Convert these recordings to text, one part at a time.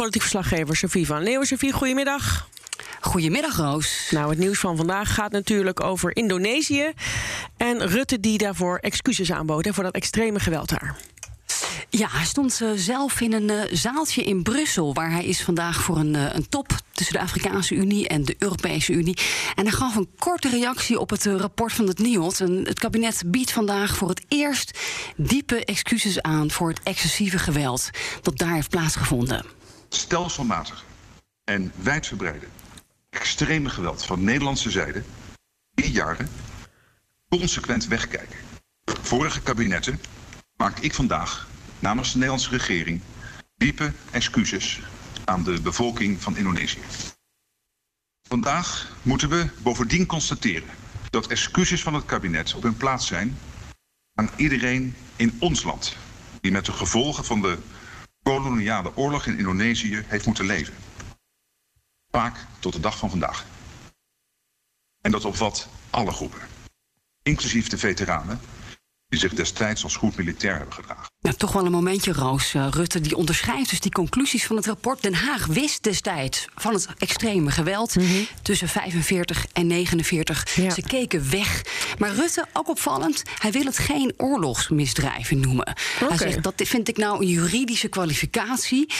Politiek verslaggever Sofie van Leeuwen. Sofie, goedemiddag. Goedemiddag, Roos. Nou, het nieuws van vandaag gaat natuurlijk over Indonesië. En Rutte die daarvoor excuses aanbood hè, voor dat extreme geweld daar. Ja, hij stond uh, zelf in een uh, zaaltje in Brussel, waar hij is vandaag voor een, uh, een top tussen de Afrikaanse Unie en de Europese Unie. En hij gaf een korte reactie op het rapport van het NIOD. En het kabinet biedt vandaag voor het eerst diepe excuses aan voor het excessieve geweld dat daar heeft plaatsgevonden. Stelselmatig en wijdverbreide extreme geweld van Nederlandse zijde die jaren consequent wegkijken. Vorige kabinetten maak ik vandaag namens de Nederlandse regering diepe excuses aan de bevolking van Indonesië. Vandaag moeten we bovendien constateren dat excuses van het kabinet op hun plaats zijn aan iedereen in ons land die met de gevolgen van de koloniale oorlog in Indonesië heeft moeten leven. Vaak tot de dag van vandaag. En dat opvat alle groepen, inclusief de veteranen die zich destijds als goed militair hebben gedragen. Ja, toch wel een momentje, Roos. Uh, Rutte die onderschrijft dus die conclusies van het rapport. Den Haag wist destijds van het extreme geweld mm -hmm. tussen 45 en 49. Ja. Ze keken weg. Maar Rutte, ook opvallend, hij wil het geen oorlogsmisdrijven noemen. Okay. Hij zegt, dat vind ik nou een juridische kwalificatie.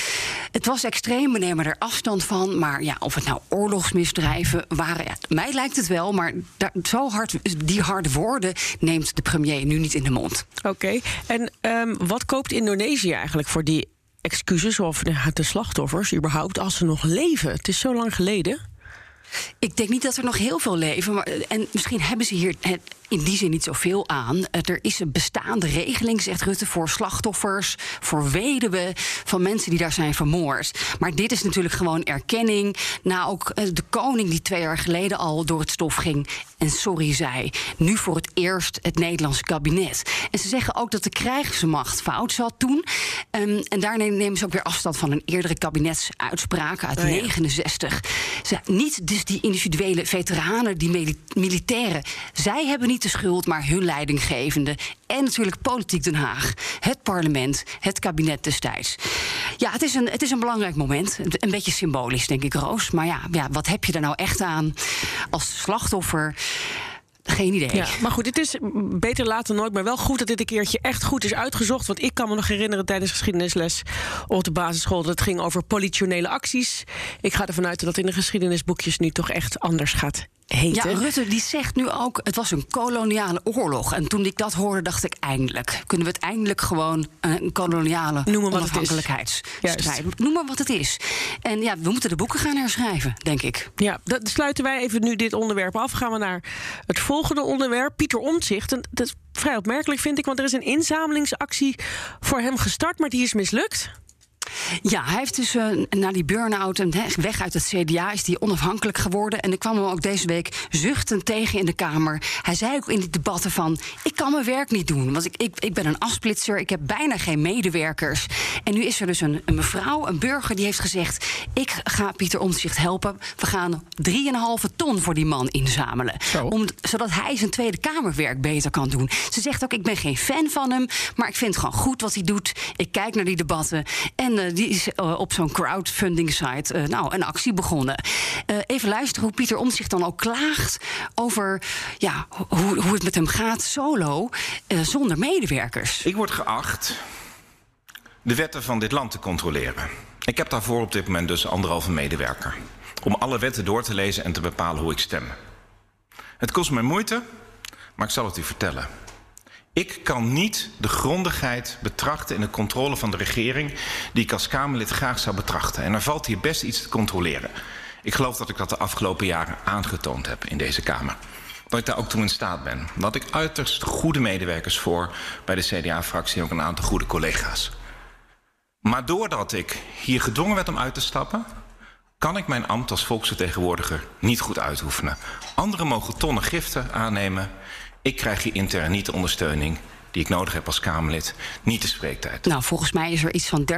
Het was extreem, we nemen er afstand van. Maar ja, of het nou oorlogsmisdrijven waren... Ja, mij lijkt het wel, maar daar, zo hard, die harde woorden neemt de premier nu niet in de mond. Oké, okay. en um, wat koopt Indonesië eigenlijk voor die excuses of de slachtoffers überhaupt als ze nog leven? Het is zo lang geleden. Ik denk niet dat er nog heel veel leven. Maar, en misschien hebben ze hier in die zin niet zoveel aan. Er is een bestaande regeling, zegt Rutte, voor slachtoffers, voor weduwen van mensen die daar zijn vermoord. Maar dit is natuurlijk gewoon erkenning. Na ook de koning die twee jaar geleden al door het stof ging en sorry zei. Nu voor het eerst het Nederlandse kabinet. En ze zeggen ook dat de krijgsmacht fout zat toen. Um, en daarmee nemen ze ook weer afstand van een eerdere kabinetsuitspraak uit oh ja. 69. Ze, niet die individuele veteranen, die militairen. Zij hebben niet de schuld, maar hun leidinggevende. En natuurlijk politiek Den Haag, het parlement, het kabinet destijds. Ja, het is een, het is een belangrijk moment. Een beetje symbolisch, denk ik, Roos. Maar ja, ja, wat heb je er nou echt aan als slachtoffer? Geen idee. Ja, maar goed, het is beter later nooit. Maar wel goed dat dit een keertje echt goed is uitgezocht. Want ik kan me nog herinneren tijdens geschiedenisles op de basisschool... dat het ging over politionele acties. Ik ga ervan uit dat in de geschiedenisboekjes nu toch echt anders gaat Ja, Rutte die zegt nu ook, het was een koloniale oorlog. En toen ik dat hoorde, dacht ik eindelijk. Kunnen we het eindelijk gewoon een koloniale wat onafhankelijkheidsstrijd. Noem maar wat het is. En ja, we moeten de boeken gaan herschrijven, denk ik. Ja, dan sluiten wij even nu dit onderwerp af. Gaan we naar het volgende onderwerp. Pieter Omtzigt. En dat is vrij opmerkelijk, vind ik. Want er is een inzamelingsactie voor hem gestart, maar die is mislukt. Ja, hij heeft dus uh, na die burn-out en weg uit het CDA is hij onafhankelijk geworden. En ik kwam hem ook deze week zuchtend tegen in de Kamer. Hij zei ook in die debatten van, ik kan mijn werk niet doen. Want ik, ik, ik ben een afsplitser, ik heb bijna geen medewerkers. En nu is er dus een, een mevrouw, een burger, die heeft gezegd... ik ga Pieter Omtzigt helpen. We gaan 3,5 ton voor die man inzamelen. Om, zodat hij zijn Tweede Kamerwerk beter kan doen. Ze zegt ook, ik ben geen fan van hem... maar ik vind het gewoon goed wat hij doet. Ik kijk naar die debatten en uh, die is uh, op zo'n crowdfunding site uh, nou, een actie begonnen. even luisteren hoe Pieter Omtzigt dan ook klaagt over ja, hoe, hoe het met hem gaat solo zonder medewerkers. Ik word geacht de wetten van dit land te controleren. Ik heb daarvoor op dit moment dus anderhalve medewerker. Om alle wetten door te lezen en te bepalen hoe ik stem. Het kost mij moeite, maar ik zal het u vertellen. Ik kan niet de grondigheid betrachten in de controle van de regering... die ik als Kamerlid graag zou betrachten. En er valt hier best iets te controleren. Ik geloof dat ik dat de afgelopen jaren aangetoond heb in deze Kamer. Dat ik daar ook toe in staat ben. Dat ik uiterst goede medewerkers voor bij de CDA-fractie... en ook een aantal goede collega's. Maar doordat ik hier gedwongen werd om uit te stappen, kan ik mijn ambt als volksvertegenwoordiger niet goed uitoefenen. Anderen mogen tonnen giften aannemen. Ik krijg hier intern niet de ondersteuning die ik nodig heb als Kamerlid, niet de spreektijd. Nou, volgens mij is er iets van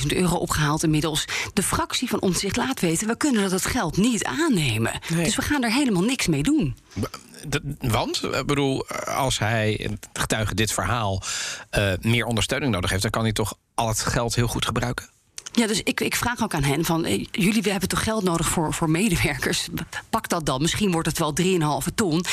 13.000 euro opgehaald inmiddels. De fractie van Omtzigt laat weten, we kunnen dat geld niet aannemen. Nee. Dus we gaan er helemaal niks mee doen. Want, ik bedoel, als hij, getuige dit verhaal, eh, meer ondersteuning nodig heeft, dan kan hij toch al het geld heel goed gebruiken? Ja, dus ik, ik vraag ook aan hen van... eh, jullie we hebben toch geld nodig voor, voor medewerkers? Pak dat dan. Misschien wordt het wel 3,5 ton.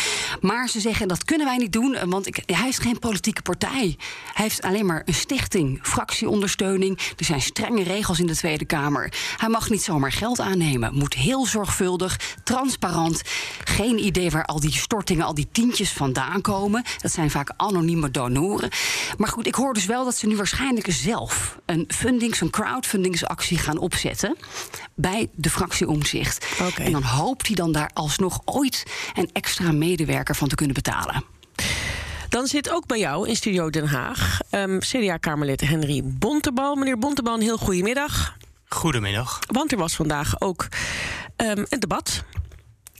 Maar ze zeggen, dat kunnen wij niet doen... eh, want ik, hij is geen politieke partij. Hij heeft alleen maar een stichting, fractieondersteuning. Er zijn strenge regels in de Tweede Kamer. Hij mag niet zomaar geld aannemen. Moet heel zorgvuldig, transparant. Geen idee waar al die stortingen, al die tientjes vandaan komen. Dat zijn vaak anonieme donoren. Maar goed, ik hoor dus wel dat ze nu waarschijnlijk zelf... een fundings, een crowdfundingsactie gaan opzetten... bij de fractie Omzicht. En dan hoopt hij dan daar alsnog ooit... een extra medewerker van te kunnen betalen. Dan zit ook bij jou in Studio Den Haag ehm, CDA-Kamerlid Henry Bontebal. Meneer Bontebal, een heel goedemiddag. Goedemiddag. Want er was vandaag ook ehm, een debat.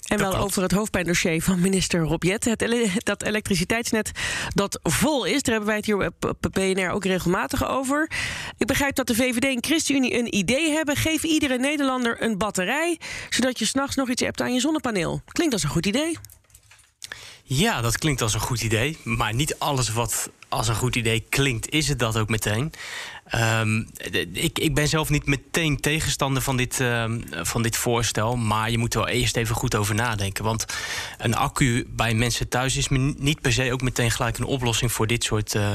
En wel over het hoofdpijndossier van minister Rob Jetten. Het ele- dat elektriciteitsnet dat vol is. Daar hebben wij het hier op op BNR ook regelmatig over. Ik begrijp dat de VVD en ChristenUnie een idee hebben. Geef iedere Nederlander een batterij... zodat je s'nachts nog iets hebt aan je zonnepaneel. Klinkt als een goed idee. Ja, dat klinkt als een goed idee. Maar niet alles wat als een goed idee klinkt, is het dat ook meteen. Ehm, ik, ik ben zelf niet meteen tegenstander van dit, ehm, van dit voorstel. Maar je moet er wel eerst even goed over nadenken. Want een accu bij mensen thuis is niet per se ook meteen gelijk een oplossing voor dit soort eh,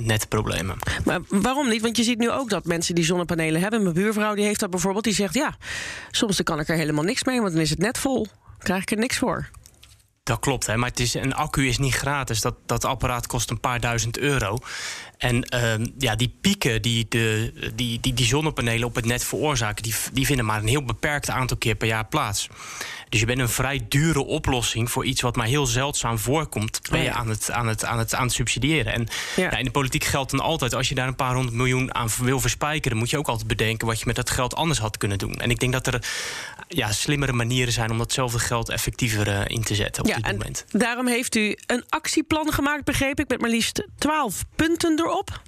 netproblemen. Maar waarom niet? Want je ziet nu ook dat mensen die zonnepanelen hebben... mijn buurvrouw die heeft dat bijvoorbeeld, die zegt... ja, soms dan kan ik er helemaal niks mee, want dan is het net vol. Krijg ik er niks voor. Dat klopt, hè, maar het is, een accu is niet gratis. Dat, dat apparaat kost een paar duizend euro. En ehm, ja, die pieken die, de, die, die die zonnepanelen op het net veroorzaken... Die, die vinden maar een heel beperkt aantal keer per jaar plaats. Dus je bent een vrij dure oplossing voor iets wat maar heel zeldzaam voorkomt... ben je aan het, aan het, aan het, aan het subsidiëren. En Ja. ja, in de politiek geldt dan altijd... als je daar een paar honderd miljoen aan wil verspijkeren... moet je ook altijd bedenken wat je met dat geld anders had kunnen doen. En ik denk dat er ja, slimmere manieren zijn... om datzelfde geld effectiever eh, in te zetten op Ja, dit en moment. daarom heeft u een actieplan gemaakt, begreep ik... met maar liefst 12 punten erop.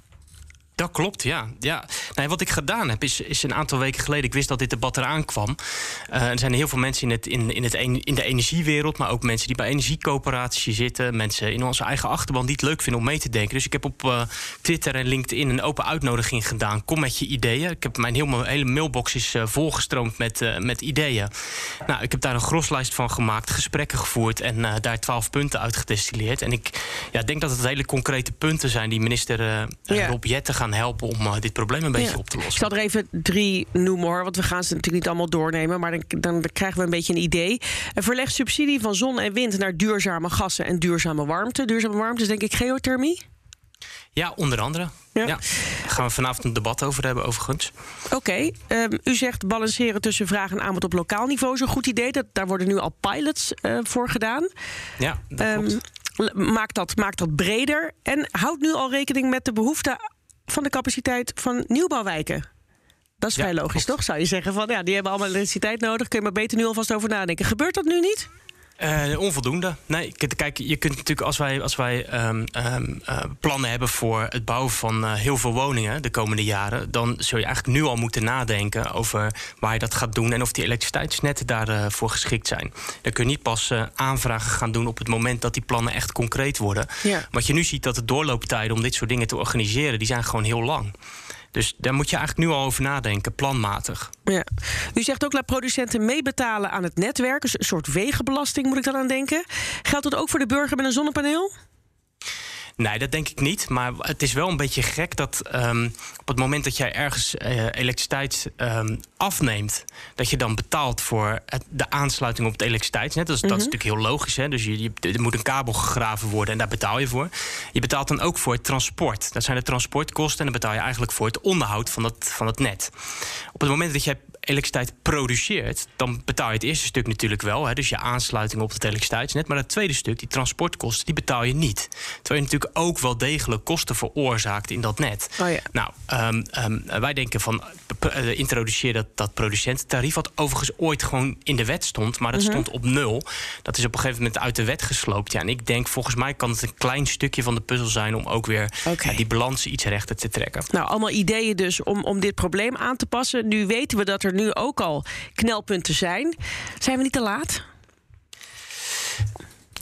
Dat klopt, ja. ja. Nee, wat ik gedaan heb, is, is een aantal weken geleden... ik wist dat dit debat eraan kwam. Eh, er zijn heel veel mensen in, het, in, in, het, in de energiewereld... maar ook mensen die bij energiecoöperaties zitten... mensen in onze eigen achterban die het leuk vinden om mee te denken. Dus ik heb op eh, Twitter en LinkedIn een open uitnodiging gedaan. Kom met je ideeën. Ik heb mijn hele, hele mailbox is eh, volgestroomd met, met ideeën. Nou, ik heb daar een groslijst van gemaakt, gesprekken gevoerd... en daar twaalf punten uit gedestilleerd. En ik ja, denk dat het hele concrete punten zijn... die minister. Rob Jetten gaan helpen om eh, dit probleem een beetje Ja. op te Ik lossen. zal er even drie noemen hoor, want we gaan ze natuurlijk niet allemaal doornemen. Maar dan, dan krijgen we een beetje een idee. Een verleg subsidie van zon en wind naar duurzame gassen en duurzame warmte. Duurzame warmte is denk ik geothermie. Ja, onder andere. Ja. Ja. Daar gaan we vanavond een debat over hebben, overigens. Oké, ehm, u zegt balanceren tussen vraag en aanbod op lokaal niveau is een goed idee. Dat, daar worden nu al pilots eh, voor gedaan. Ja, dat Ehm, maak, dat, maak dat breder en houd nu al rekening met de behoefte van de capaciteit van nieuwbouwwijken. Dat is Ja, vrij logisch, klopt. toch? Zou je zeggen van ja, die hebben allemaal elektriciteit nodig. Kun je maar beter nu alvast over nadenken. Gebeurt dat nu niet? Eh, onvoldoende. Nee, kijk, je kunt natuurlijk als wij, als wij ehm, ehm, eh, plannen hebben voor het bouwen van eh, heel veel woningen de komende jaren, dan zul je eigenlijk nu al moeten nadenken over waar je dat gaat doen en of die elektriciteitsnetten daarvoor voor geschikt zijn. Dan kun je niet pas aanvragen gaan doen op het moment dat die plannen echt concreet worden. Ja. Wat je nu ziet dat de doorlooptijden om dit soort dingen te organiseren, die zijn gewoon heel lang. Dus daar moet je eigenlijk nu al over nadenken, planmatig. Ja. U zegt ook laat producenten meebetalen aan het netwerk. Dus een soort wegenbelasting moet ik dan aan denken. Geldt dat ook voor de burger met een zonnepaneel? Nee, dat denk ik niet. Maar het is wel een beetje gek dat ehm, op het moment dat jij ergens eh, elektriciteit ehm, afneemt, dat je dan betaalt voor het- de aansluiting op het elektriciteitsnet. Dat is, dat is natuurlijk heel logisch. Hè? Dus je, je- er moet een kabel gegraven worden en daar betaal je voor. Je betaalt dan ook voor het transport. Dat zijn de transportkosten en dan betaal je eigenlijk voor het onderhoud van het, van het net. Op het moment dat jij elektriciteit produceert, dan betaal je het eerste stuk natuurlijk wel. Hè, dus je aansluiting op het elektriciteitsnet. Maar het tweede stuk, die transportkosten, die betaal je niet. Terwijl je natuurlijk ook wel degelijk kosten veroorzaakt in dat net. Oh ja. Nou, ehm, ehm, wij denken van uh, introduceer dat, dat producententarief, wat overigens ooit gewoon in de wet stond, maar dat Mhm. stond op nul. Dat is op een gegeven moment uit de wet gesloopt. Ja, en ik denk, volgens mij kan het een klein stukje van de puzzel zijn om ook weer die balans iets rechter te trekken. Nou, allemaal ideeën dus om, om dit probleem aan te passen. Nu weten we dat er nu ook al knelpunten zijn. Zijn we niet te laat?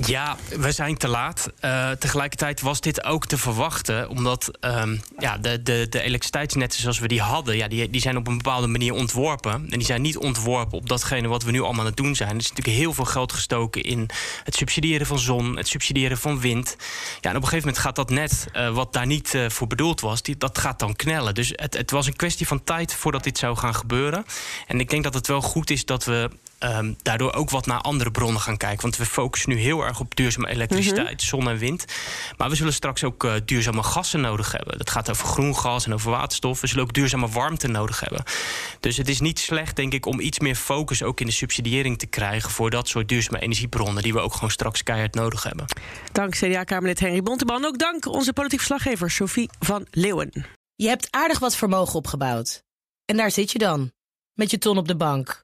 Ja, we zijn te laat. Eh, tegelijkertijd was dit ook te verwachten, omdat ehm, ja, de, de, de elektriciteitsnetten zoals we die hadden, ja, die, die zijn op een bepaalde manier ontworpen. En die zijn niet ontworpen op datgene wat we nu allemaal aan het doen zijn. Er is natuurlijk heel veel geld gestoken in het subsidiëren van zon, het subsidiëren van wind. Ja, en op een gegeven moment gaat dat net, eh, wat daar niet eh, voor bedoeld was, die, dat gaat dan knellen. Dus het, het was een kwestie van tijd voordat dit zou gaan gebeuren. En ik denk dat het wel goed is dat we ehm, daardoor ook wat naar andere bronnen gaan kijken. Want we focussen nu heel erg op duurzame elektriciteit, zon en wind. Maar we zullen straks ook eh, duurzame gassen nodig hebben. Dat gaat over groen gas en over waterstof. We zullen ook duurzame warmte nodig hebben. Dus het is niet slecht, denk ik, om iets meer focus ook in de subsidiëring te krijgen voor dat soort duurzame energiebronnen die we ook gewoon straks keihard nodig hebben. Dank CDA-Kamerlid Henry Bonteman. Ook dank onze politiek verslaggever Sophie van Leeuwen. Je hebt aardig wat vermogen opgebouwd. En daar zit je dan, met je ton op de bank.